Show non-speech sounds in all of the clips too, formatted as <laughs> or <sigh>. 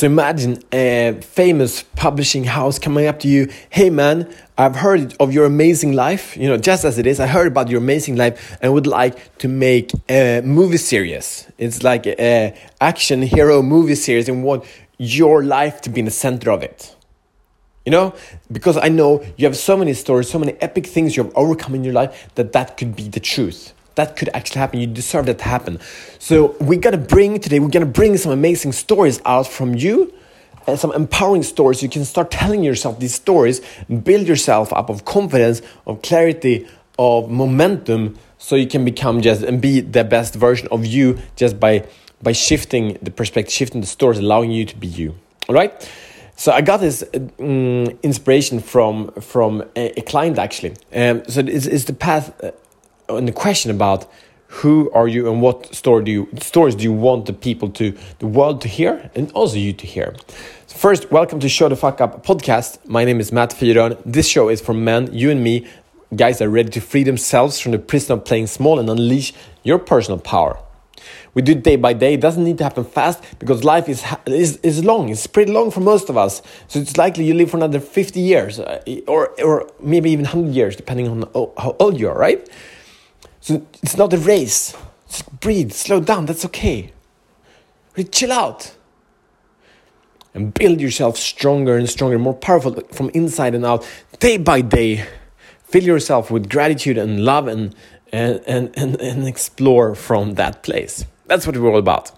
So imagine a famous publishing house coming up to you, hey man, I've heard of your amazing life, you know, just as it is, I heard about your amazing life and would like to make a movie series. It's like a action hero movie series and want your life to be in the center of it. You know, because I know you have so many stories, so many epic things you have overcome in your life that that could be the truth. That could actually happen. You deserve that to happen. So we're gonna bring today. We're gonna bring some amazing stories out from you, and some empowering stories. You can start telling yourself these stories, build yourself up of confidence, of clarity, of momentum, so you can become just and be the best version of you just by by shifting the perspective, shifting the stories, allowing you to be you. All right. So I got this um, inspiration from from a, a client actually. Um, so it's, it's the path and the question about who are you and what story do you stories do you want the people to the world to hear and also you to hear. First, welcome to Show the Fuck Up podcast. My name is Matt Fyron. This show is for men, you and me, guys are ready to free themselves from the prison of playing small and unleash your personal power. We do it day by day. It doesn't need to happen fast because life is, is, is long. It's pretty long for most of us. So it's likely you live for another 50 years uh, or, or maybe even 100 years, depending on how old you are, right? So it's not a race. Just breathe, slow down. That's okay. Really chill out and build yourself stronger and stronger, more powerful from inside and out, day by day. Fill yourself with gratitude and love and, and, and, and, and explore from that place. That's what we're all about.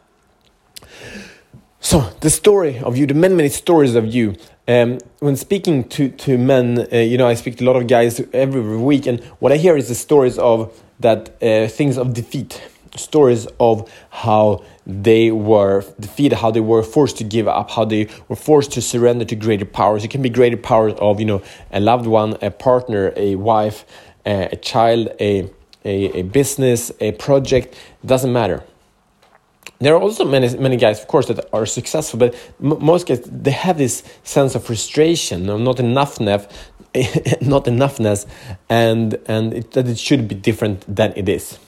So, the story of you, the many, many stories of you. Um, when speaking to, to men, uh, you know, I speak to a lot of guys every week, and what I hear is the stories of that uh, things of defeat, stories of how they were defeated, how they were forced to give up, how they were forced to surrender to greater powers. It can be greater powers of, you know, a loved one, a partner, a wife, uh, a child, a a, a business, a project, doesn't matter. There are also many many guys, of course, that are successful, but most guys they have this sense of frustration, not enoughness, <laughs> not enoughness, and and it, that it should be different than it is.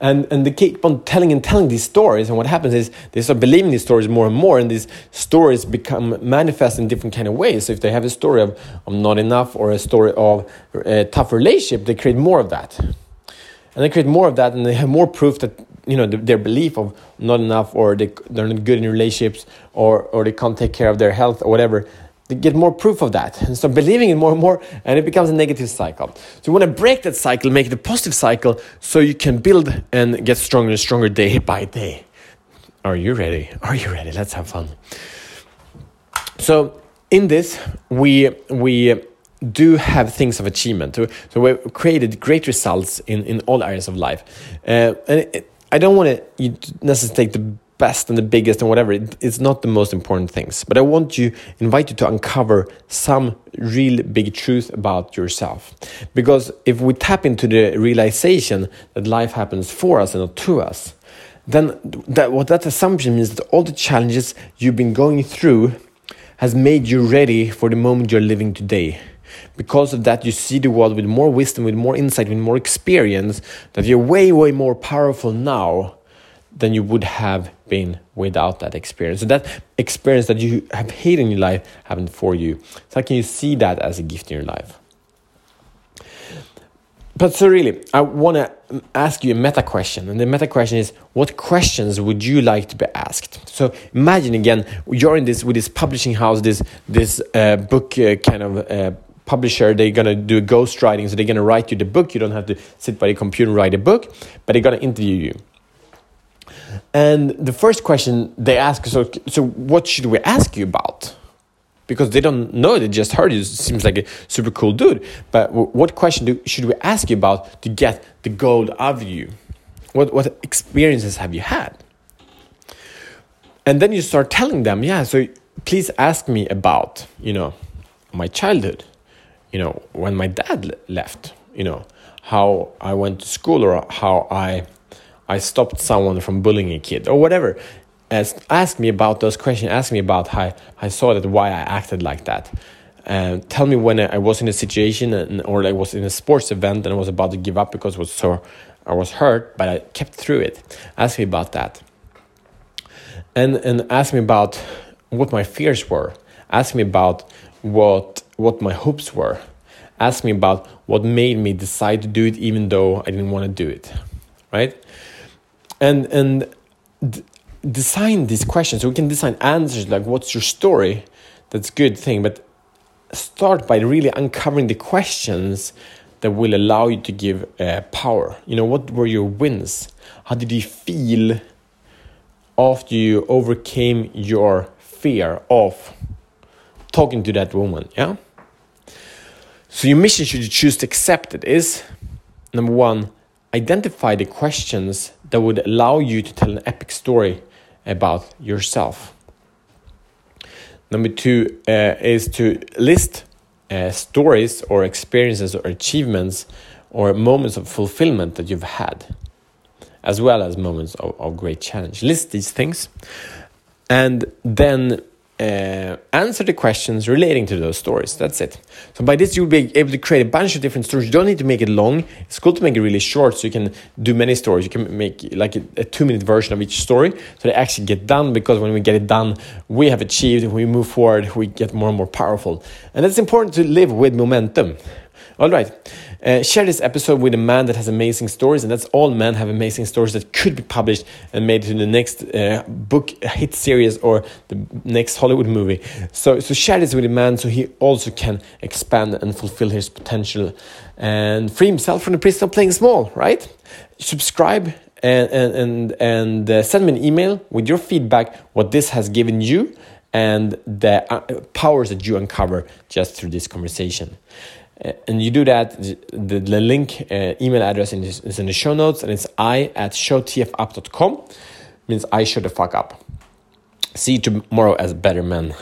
And and they keep on telling and telling these stories, and what happens is they start believing these stories more and more, and these stories become manifest in different kind of ways. So if they have a story of, of not enough or a story of a tough relationship, they create more of that and they create more of that and they have more proof that you know their belief of not enough or they, they're not good in relationships or, or they can't take care of their health or whatever they get more proof of that and start believing it more and more and it becomes a negative cycle. So you want to break that cycle make it a positive cycle so you can build and get stronger and stronger day by day. Are you ready? Are you ready? Let's have fun. So in this we we do have things of achievement. So, so we've created great results in, in all areas of life. Uh, and it, I don't want to necessarily take the best and the biggest and whatever. It, it's not the most important things. But I want you, invite you to uncover some real big truth about yourself. Because if we tap into the realization that life happens for us and not to us, then that, what that assumption means that all the challenges you've been going through has made you ready for the moment you're living today because of that, you see the world with more wisdom, with more insight, with more experience, that you're way, way more powerful now than you would have been without that experience. So that experience that you have hated in your life happened for you. So how can you see that as a gift in your life? But so really, I want to ask you a meta question, and the meta question is: What questions would you like to be asked? So imagine again, you're in this with this publishing house, this this uh, book uh, kind of uh, publisher they're going to do ghost writing so they're going to write you the book. You don't have to sit by the computer and write a book but they're going to interview you. And the first question they ask so so what should we ask you about? Because they don't know they just heard you seems like a super cool dude. But what question do, should we ask you about to get the gold out of you? What what experiences have you had? And then you start telling them yeah so please ask me about you know my childhood you know, when my dad left, you know, how I went to school or how I I stopped someone from bullying a kid or whatever. As ask me about those questions. Ask me about how I saw that why I acted like that. Uh, tell me when I was in a situation and, or I was in a sports event and I was about to give up because was so I was hurt, but I kept through it. Ask me about that, and and ask me about what my fears were. Ask me about what what my hopes were. Ask me about what made me decide to do it even though I didn't want to do it. Right? And and d- design these questions. So we can design answers like what's your story? That's good thing, but start by really uncovering the questions that will allow you to give uh, power. You know, what were your wins? How did you feel after you overcame your fear of talking to that woman? Yeah. So your mission, should you choose to accept it, is number one, identify the questions that would allow you to tell an epic story about yourself. Number two uh, is to list uh, stories or experiences or achievements or moments of fulfillment that you've had, as well as moments of, of great challenge. List these things and then uh, answer the questions relating to those stories. That's it. So by this, you'll be able to create a bunch of different stories. You don't need to make it long. It's cool to make it really short, so you can do many stories. You can make like a, a two-minute version of each story, so they actually get done. Because when we get it done, we have achieved. We move forward. We get more and more powerful, and it's important to live with momentum. All right. Uh, share this episode with a man that has amazing stories, and that's all men have amazing stories that could be published and made into the next uh, book hit series or the next Hollywood movie. So, so share this with a man so he also can expand and fulfill his potential and free himself from the prison of playing small. Right? Subscribe and and and, and uh, send me an email with your feedback, what this has given you, and the uh, powers that you uncover just through this conversation. And you do that, the, the link, uh, email address is in the show notes, and it's i at showtfup.com. Means I show the fuck up. See you tomorrow as better men.